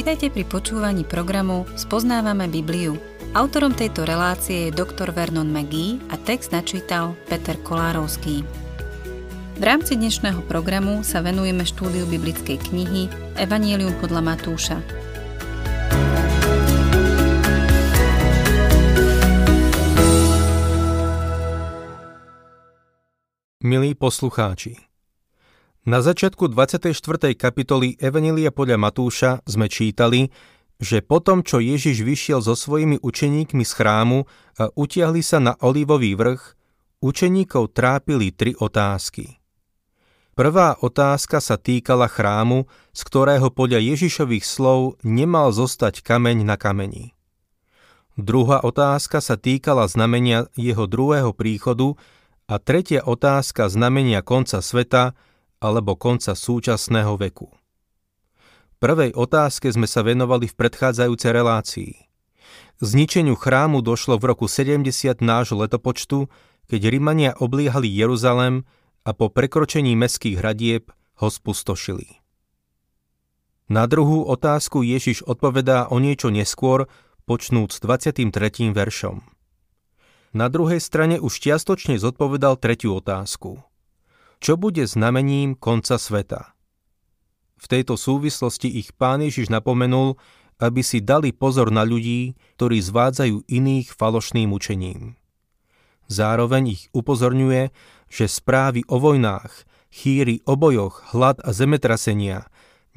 Vitajte pri počúvaní programu Spoznávame Bibliu. Autorom tejto relácie je doktor Vernon McGee a text načítal Peter Kolárovský. V rámci dnešného programu sa venujeme štúdiu biblickej knihy Evangelium podľa Matúša. Milí poslucháči, na začiatku 24. kapitoly Evanelia podľa Matúša sme čítali, že potom, čo Ježiš vyšiel so svojimi učeníkmi z chrámu a utiahli sa na olivový vrch, učeníkov trápili tri otázky. Prvá otázka sa týkala chrámu, z ktorého podľa Ježišových slov nemal zostať kameň na kameni. Druhá otázka sa týkala znamenia jeho druhého príchodu a tretia otázka znamenia konca sveta – alebo konca súčasného veku. Prvej otázke sme sa venovali v predchádzajúcej relácii. Zničeniu chrámu došlo v roku 70 nášho letopočtu, keď Rimania obliehali Jeruzalem a po prekročení meských hradieb ho spustošili. Na druhú otázku Ježiš odpovedá o niečo neskôr, počnúc 23. veršom. Na druhej strane už čiastočne zodpovedal tretiu otázku – čo bude znamením konca sveta. V tejto súvislosti ich pán Ježiš napomenul, aby si dali pozor na ľudí, ktorí zvádzajú iných falošným učením. Zároveň ich upozorňuje, že správy o vojnách, chýry o bojoch, hlad a zemetrasenia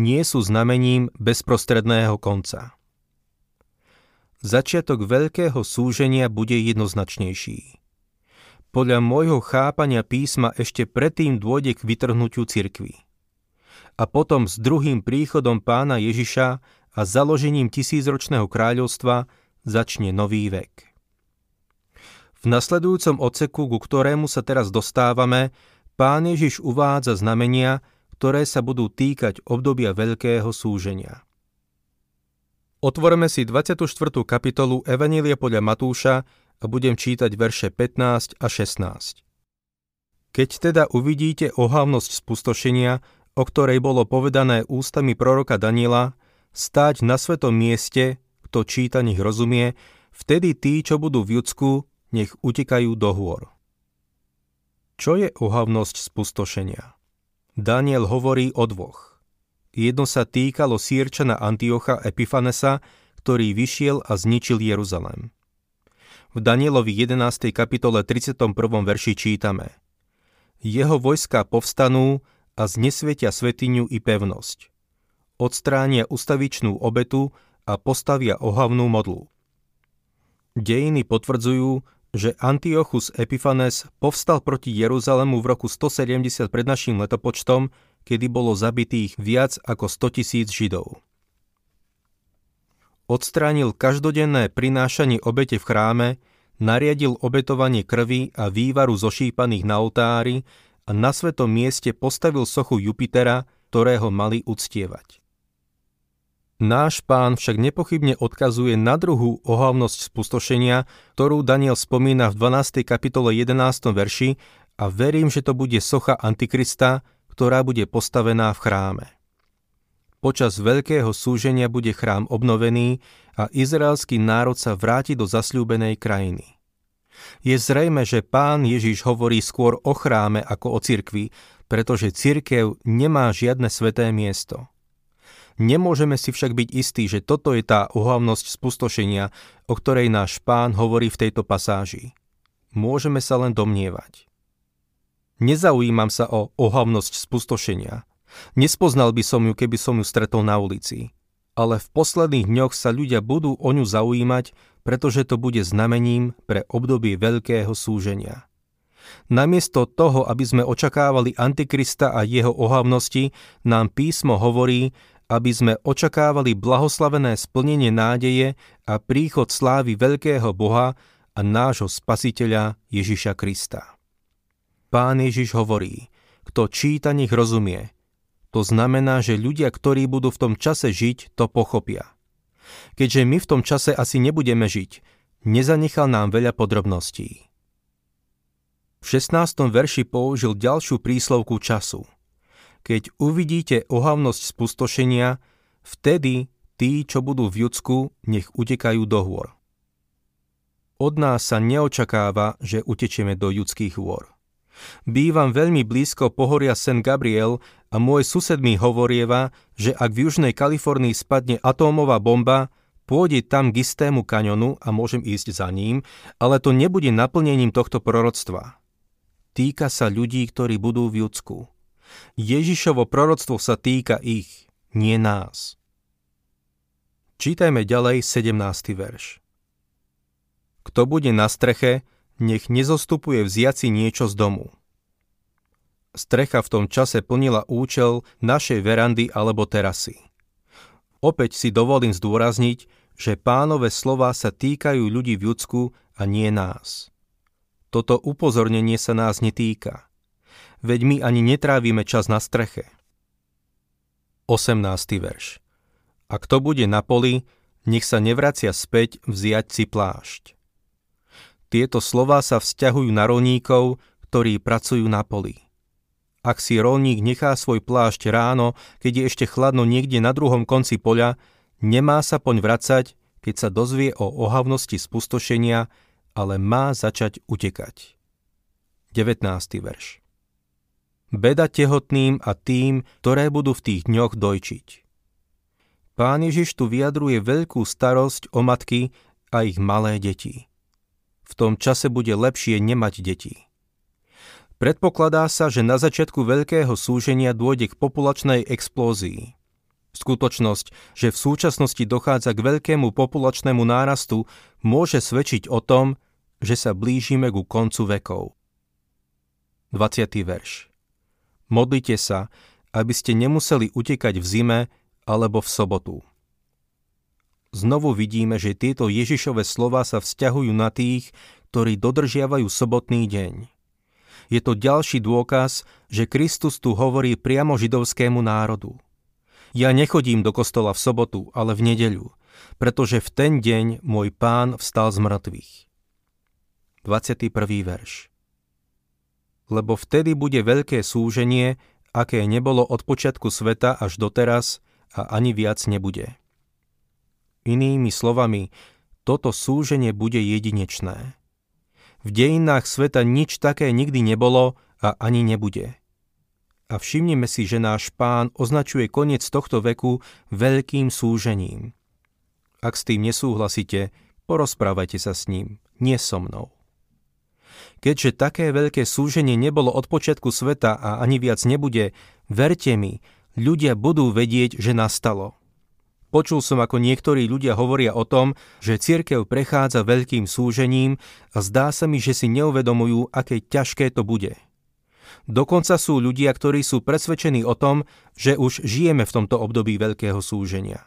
nie sú znamením bezprostredného konca. Začiatok veľkého súženia bude jednoznačnejší. Podľa môjho chápania písma ešte predtým dôjde k vytrhnutiu cirkvy. A potom s druhým príchodom pána Ježiša a založením tisícročného kráľovstva začne nový vek. V nasledujúcom oceku, ku ktorému sa teraz dostávame, pán Ježiš uvádza znamenia, ktoré sa budú týkať obdobia veľkého súženia. Otvorme si 24. kapitolu Evanília podľa Matúša a budem čítať verše 15 a 16. Keď teda uvidíte ohavnosť spustošenia, o ktorej bolo povedané ústami proroka Daniela, stáť na svetom mieste, kto číta, nech rozumie, vtedy tí, čo budú v Judsku, nech utekajú do hôr. Čo je ohavnosť spustošenia? Daniel hovorí o dvoch. Jedno sa týkalo sírčana Antiocha Epifanesa, ktorý vyšiel a zničil Jeruzalem. V Danielovi 11. kapitole 31. verši čítame Jeho vojska povstanú a znesvietia svetiňu i pevnosť. Odstránia ustavičnú obetu a postavia ohavnú modlu. Dejiny potvrdzujú, že Antiochus Epiphanes povstal proti Jeruzalému v roku 170 pred našim letopočtom, kedy bolo zabitých viac ako 100 tisíc Židov odstránil každodenné prinášanie obete v chráme, nariadil obetovanie krvi a vývaru zošípaných na oltári a na svetom mieste postavil sochu Jupitera, ktorého mali uctievať. Náš pán však nepochybne odkazuje na druhú ohavnosť spustošenia, ktorú Daniel spomína v 12. kapitole 11. verši a verím, že to bude socha Antikrista, ktorá bude postavená v chráme. Počas veľkého súženia bude chrám obnovený a izraelský národ sa vráti do zasľúbenej krajiny. Je zrejme, že pán Ježiš hovorí skôr o chráme ako o cirkvi, pretože cirkev nemá žiadne sveté miesto. Nemôžeme si však byť istí, že toto je tá ohavnosť spustošenia, o ktorej náš pán hovorí v tejto pasáži. Môžeme sa len domnievať. Nezaujímam sa o ohavnosť spustošenia – Nespoznal by som ju, keby som ju stretol na ulici. Ale v posledných dňoch sa ľudia budú o ňu zaujímať, pretože to bude znamením pre obdobie veľkého súženia. Namiesto toho, aby sme očakávali Antikrista a jeho ohavnosti, nám písmo hovorí, aby sme očakávali blahoslavené splnenie nádeje a príchod slávy veľkého Boha a nášho spasiteľa Ježiša Krista. Pán Ježiš hovorí, kto číta, nech rozumie, to znamená, že ľudia, ktorí budú v tom čase žiť, to pochopia. Keďže my v tom čase asi nebudeme žiť, nezanechal nám veľa podrobností. V 16. verši použil ďalšiu príslovku času. Keď uvidíte ohavnosť spustošenia, vtedy Tí, čo budú v Judsku, nech utekajú do hôr. Od nás sa neočakáva, že utečieme do judských hôr. Bývam veľmi blízko pohoria St. Gabriel a môj sused mi hovorieva, že ak v Južnej Kalifornii spadne atómová bomba, pôjde tam k istému kaňonu a môžem ísť za ním, ale to nebude naplnením tohto proroctva. Týka sa ľudí, ktorí budú v Judsku. Ježišovo proroctvo sa týka ich, nie nás. Čítajme ďalej 17. verš. Kto bude na streche, nech nezostupuje vziať si niečo z domu. Strecha v tom čase plnila účel našej verandy alebo terasy. Opäť si dovolím zdôrazniť, že pánové slova sa týkajú ľudí v Judsku a nie nás. Toto upozornenie sa nás netýka. Veď my ani netrávime čas na streche. 18. verš a kto bude na poli, nech sa nevracia späť vziať si plášť. Tieto slová sa vzťahujú na rolníkov, ktorí pracujú na poli. Ak si rolník nechá svoj plášť ráno, keď je ešte chladno niekde na druhom konci poľa, nemá sa poň vracať, keď sa dozvie o ohavnosti spustošenia, ale má začať utekať. 19. verš Beda tehotným a tým, ktoré budú v tých dňoch dojčiť. Pán Ježiš tu vyjadruje veľkú starosť o matky a ich malé deti. V tom čase bude lepšie nemať deti. Predpokladá sa, že na začiatku veľkého súženia dôjde k populačnej explózii. Skutočnosť, že v súčasnosti dochádza k veľkému populačnému nárastu, môže svedčiť o tom, že sa blížime ku koncu vekov. 20. verš Modlite sa, aby ste nemuseli utekať v zime, alebo v sobotu. Znovu vidíme, že tieto Ježišove slova sa vzťahujú na tých, ktorí dodržiavajú sobotný deň. Je to ďalší dôkaz, že Kristus tu hovorí priamo židovskému národu. Ja nechodím do kostola v sobotu, ale v nedeľu, pretože v ten deň môj pán vstal z mŕtvych. 21. verš Lebo vtedy bude veľké súženie, aké nebolo od počiatku sveta až doteraz, a ani viac nebude. Inými slovami, toto súženie bude jedinečné. V dejinách sveta nič také nikdy nebolo a ani nebude. A všimnime si, že náš pán označuje koniec tohto veku veľkým súžením. Ak s tým nesúhlasíte, porozprávajte sa s ním, nie so mnou. Keďže také veľké súženie nebolo od počiatku sveta a ani viac nebude, verte mi, ľudia budú vedieť, že nastalo. Počul som, ako niektorí ľudia hovoria o tom, že cirkev prechádza veľkým súžením a zdá sa mi, že si neuvedomujú, aké ťažké to bude. Dokonca sú ľudia, ktorí sú presvedčení o tom, že už žijeme v tomto období veľkého súženia.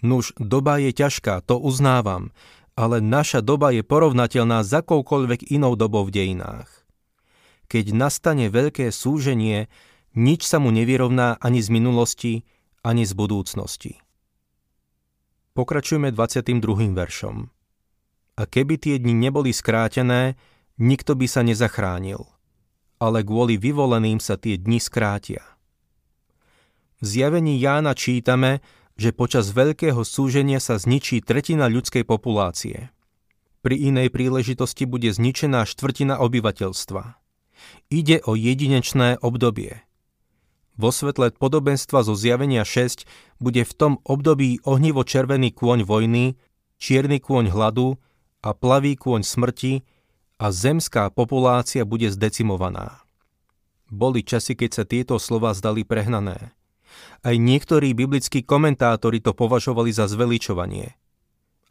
Nuž, doba je ťažká, to uznávam, ale naša doba je porovnateľná s akoukoľvek inou dobou v dejinách. Keď nastane veľké súženie, nič sa mu nevyrovná ani z minulosti, ani z budúcnosti. Pokračujeme 22. veršom. A keby tie dni neboli skrátené, nikto by sa nezachránil, ale kvôli vyvoleným sa tie dni skrátia. V zjavení Jána čítame, že počas veľkého súženia sa zničí tretina ľudskej populácie. Pri inej príležitosti bude zničená štvrtina obyvateľstva. Ide o jedinečné obdobie. Vo svetle podobenstva zo zjavenia 6 bude v tom období ohnivo červený kôň vojny, čierny kôň hladu a plavý kôň smrti a zemská populácia bude zdecimovaná. Boli časy, keď sa tieto slova zdali prehnané. Aj niektorí biblickí komentátori to považovali za zveličovanie.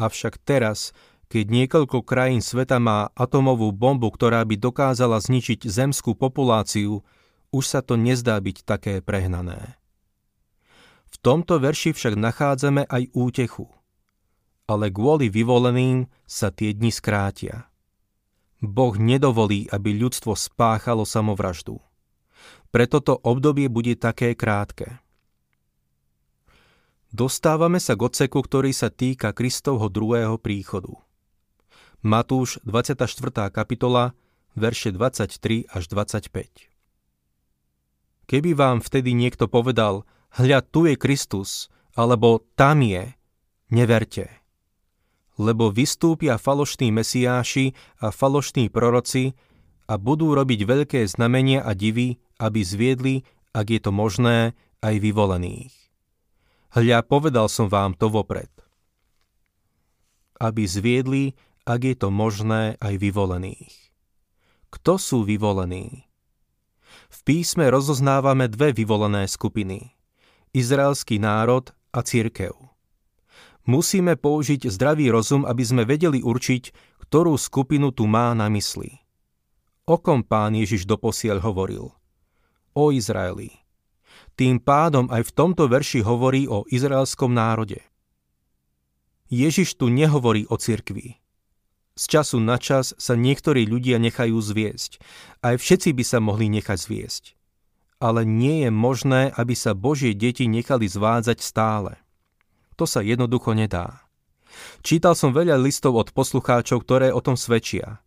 Avšak teraz, keď niekoľko krajín sveta má atomovú bombu, ktorá by dokázala zničiť zemskú populáciu, už sa to nezdá byť také prehnané. V tomto verši však nachádzame aj útechu. Ale kvôli vyvoleným sa tie dni skrátia. Boh nedovolí, aby ľudstvo spáchalo samovraždu. Preto to obdobie bude také krátke. Dostávame sa k odseku, ktorý sa týka Kristovho druhého príchodu. Matúš 24. kapitola, verše 23 až 25. Keby vám vtedy niekto povedal, hľa tu je Kristus, alebo tam je, neverte. Lebo vystúpia falošní mesiáši a falošní proroci a budú robiť veľké znamenia a divy, aby zviedli, ak je to možné, aj vyvolených. Hľa, povedal som vám to vopred. Aby zviedli, ak je to možné, aj vyvolených. Kto sú vyvolení? V písme rozoznávame dve vyvolené skupiny. Izraelský národ a církev. Musíme použiť zdravý rozum, aby sme vedeli určiť, ktorú skupinu tu má na mysli. O kom pán Ježiš doposiaľ hovoril? O Izraeli. Tým pádom aj v tomto verši hovorí o izraelskom národe. Ježiš tu nehovorí o cirkvi. Z času na čas sa niektorí ľudia nechajú zviesť. Aj všetci by sa mohli nechať zviesť. Ale nie je možné, aby sa Božie deti nechali zvádzať stále. To sa jednoducho nedá. Čítal som veľa listov od poslucháčov, ktoré o tom svedčia.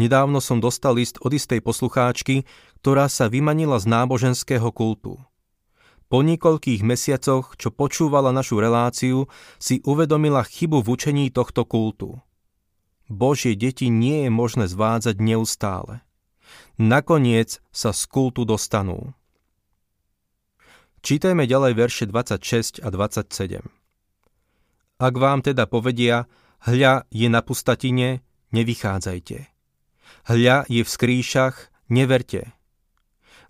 Nedávno som dostal list od istej poslucháčky, ktorá sa vymanila z náboženského kultu. Po niekoľkých mesiacoch, čo počúvala našu reláciu, si uvedomila chybu v učení tohto kultu – Božie deti nie je možné zvádzať neustále. Nakoniec sa z kultu dostanú. Čítajme ďalej verše 26 a 27. Ak vám teda povedia, hľa je na pustatine, nevychádzajte. Hľa je v skrýšach, neverte.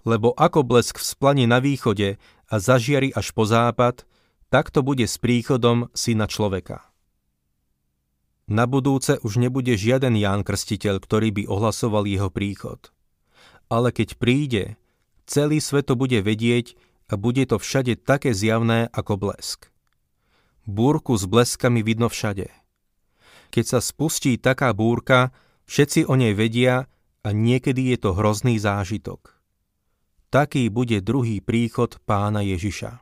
Lebo ako blesk vzplane na východe a zažiari až po západ, tak to bude s príchodom syna človeka. Na budúce už nebude žiaden Ján Krstiteľ, ktorý by ohlasoval jeho príchod. Ale keď príde, celý svet to bude vedieť a bude to všade také zjavné ako blesk. Búrku s bleskami vidno všade. Keď sa spustí taká búrka, všetci o nej vedia a niekedy je to hrozný zážitok. Taký bude druhý príchod pána Ježiša.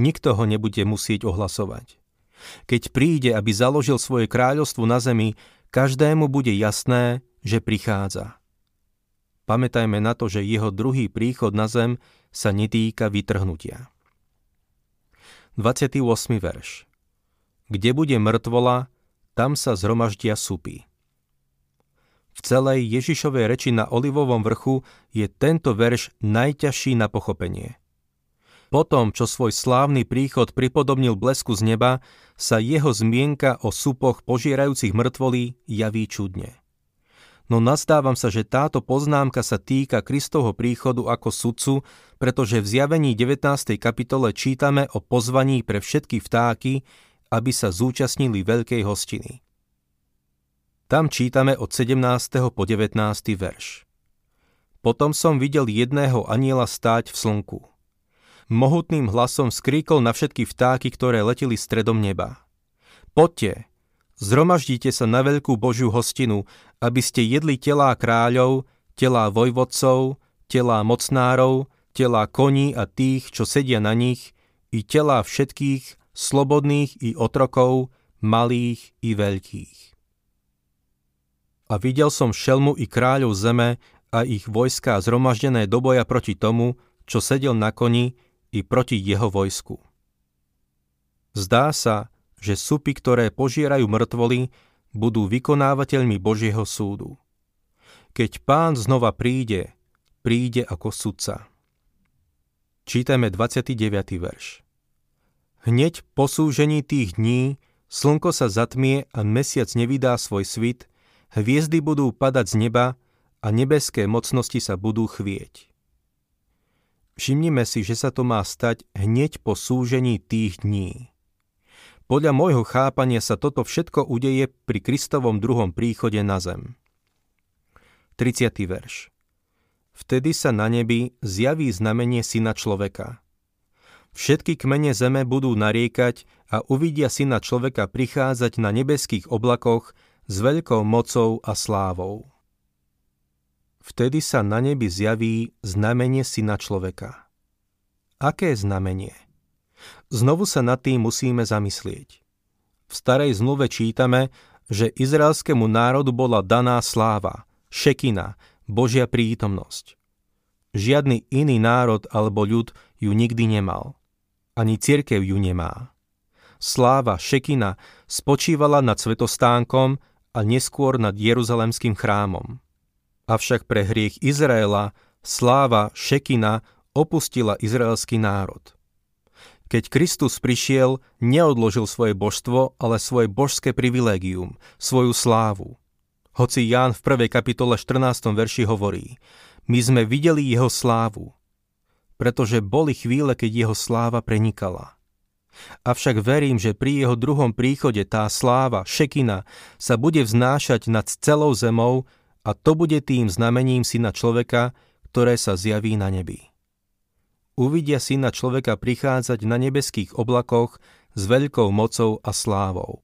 Nikto ho nebude musieť ohlasovať. Keď príde, aby založil svoje kráľovstvo na zemi, každému bude jasné, že prichádza. Pamätajme na to, že jeho druhý príchod na zem sa netýka vytrhnutia. 28. verš Kde bude mŕtvola, tam sa zhromaždia supy. V celej Ježišovej reči na Olivovom vrchu je tento verš najťažší na pochopenie – potom, čo svoj slávny príchod pripodobnil blesku z neba, sa jeho zmienka o supoch požierajúcich mŕtvolí javí čudne. No nastávam sa, že táto poznámka sa týka Kristovho príchodu ako sudcu, pretože v zjavení 19. kapitole čítame o pozvaní pre všetky vtáky, aby sa zúčastnili veľkej hostiny. Tam čítame od 17. po 19. verš. Potom som videl jedného aniela stáť v slnku mohutným hlasom skríkol na všetky vtáky, ktoré leteli stredom neba. Poďte, zhromaždite sa na veľkú Božiu hostinu, aby ste jedli telá kráľov, telá vojvodcov, telá mocnárov, telá koní a tých, čo sedia na nich, i telá všetkých, slobodných i otrokov, malých i veľkých. A videl som šelmu i kráľov zeme a ich vojska zhromaždené do boja proti tomu, čo sedel na koni i proti jeho vojsku. Zdá sa, že supy, ktoré požierajú mŕtvoly, budú vykonávateľmi Božieho súdu. Keď pán znova príde, príde ako sudca. Čítame 29. verš. Hneď po súžení tých dní slnko sa zatmie a mesiac nevydá svoj svit, hviezdy budú padať z neba a nebeské mocnosti sa budú chvieť. Všimnime si, že sa to má stať hneď po súžení tých dní. Podľa môjho chápania sa toto všetko udeje pri Kristovom druhom príchode na zem. 30. verš Vtedy sa na nebi zjaví znamenie syna človeka. Všetky kmene zeme budú nariekať a uvidia syna človeka prichádzať na nebeských oblakoch s veľkou mocou a slávou. Vtedy sa na nebi zjaví znamenie syna človeka. Aké znamenie? Znovu sa nad tým musíme zamyslieť. V starej zmluve čítame, že izraelskému národu bola daná sláva, šekina, Božia prítomnosť. Žiadny iný národ alebo ľud ju nikdy nemal. ani cirkev ju nemá. Sláva Šekina spočívala nad svetostánkom a neskôr nad Jeruzalemským chrámom. Avšak pre hriech Izraela sláva Šekina opustila izraelský národ. Keď Kristus prišiel, neodložil svoje božstvo, ale svoje božské privilégium, svoju slávu. Hoci Ján v 1. kapitole 14. verši hovorí, my sme videli jeho slávu, pretože boli chvíle, keď jeho sláva prenikala. Avšak verím, že pri jeho druhom príchode tá sláva, šekina, sa bude vznášať nad celou zemou a to bude tým znamením syna človeka, ktoré sa zjaví na nebi uvidia syna človeka prichádzať na nebeských oblakoch s veľkou mocou a slávou.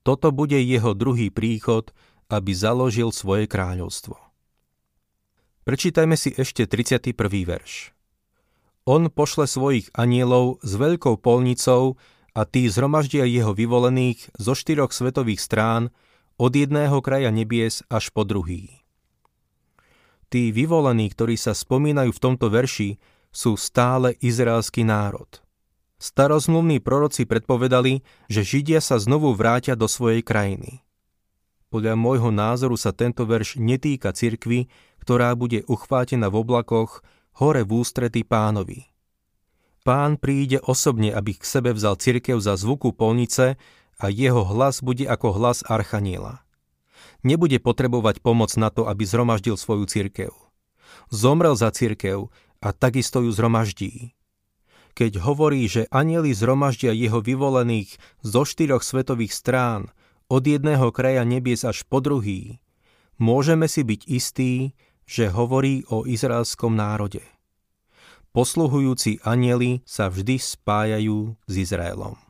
Toto bude jeho druhý príchod, aby založil svoje kráľovstvo. Prečítajme si ešte 31. verš. On pošle svojich anielov s veľkou polnicou a tí zhromaždia jeho vyvolených zo štyroch svetových strán od jedného kraja nebies až po druhý. Tí vyvolení, ktorí sa spomínajú v tomto verši, sú stále izraelský národ. Starozmluvní proroci predpovedali, že Židia sa znovu vrátia do svojej krajiny. Podľa môjho názoru sa tento verš netýka cirkvy, ktorá bude uchvátená v oblakoch hore v ústrety pánovi. Pán príde osobne, aby k sebe vzal cirkev za zvuku polnice a jeho hlas bude ako hlas archaniela nebude potrebovať pomoc na to, aby zhromaždil svoju cirkev. Zomrel za cirkev a takisto ju zhromaždí. Keď hovorí, že anieli zhromaždia jeho vyvolených zo štyroch svetových strán, od jedného kraja nebies až po druhý, môžeme si byť istí, že hovorí o izraelskom národe. Posluhujúci anieli sa vždy spájajú s Izraelom.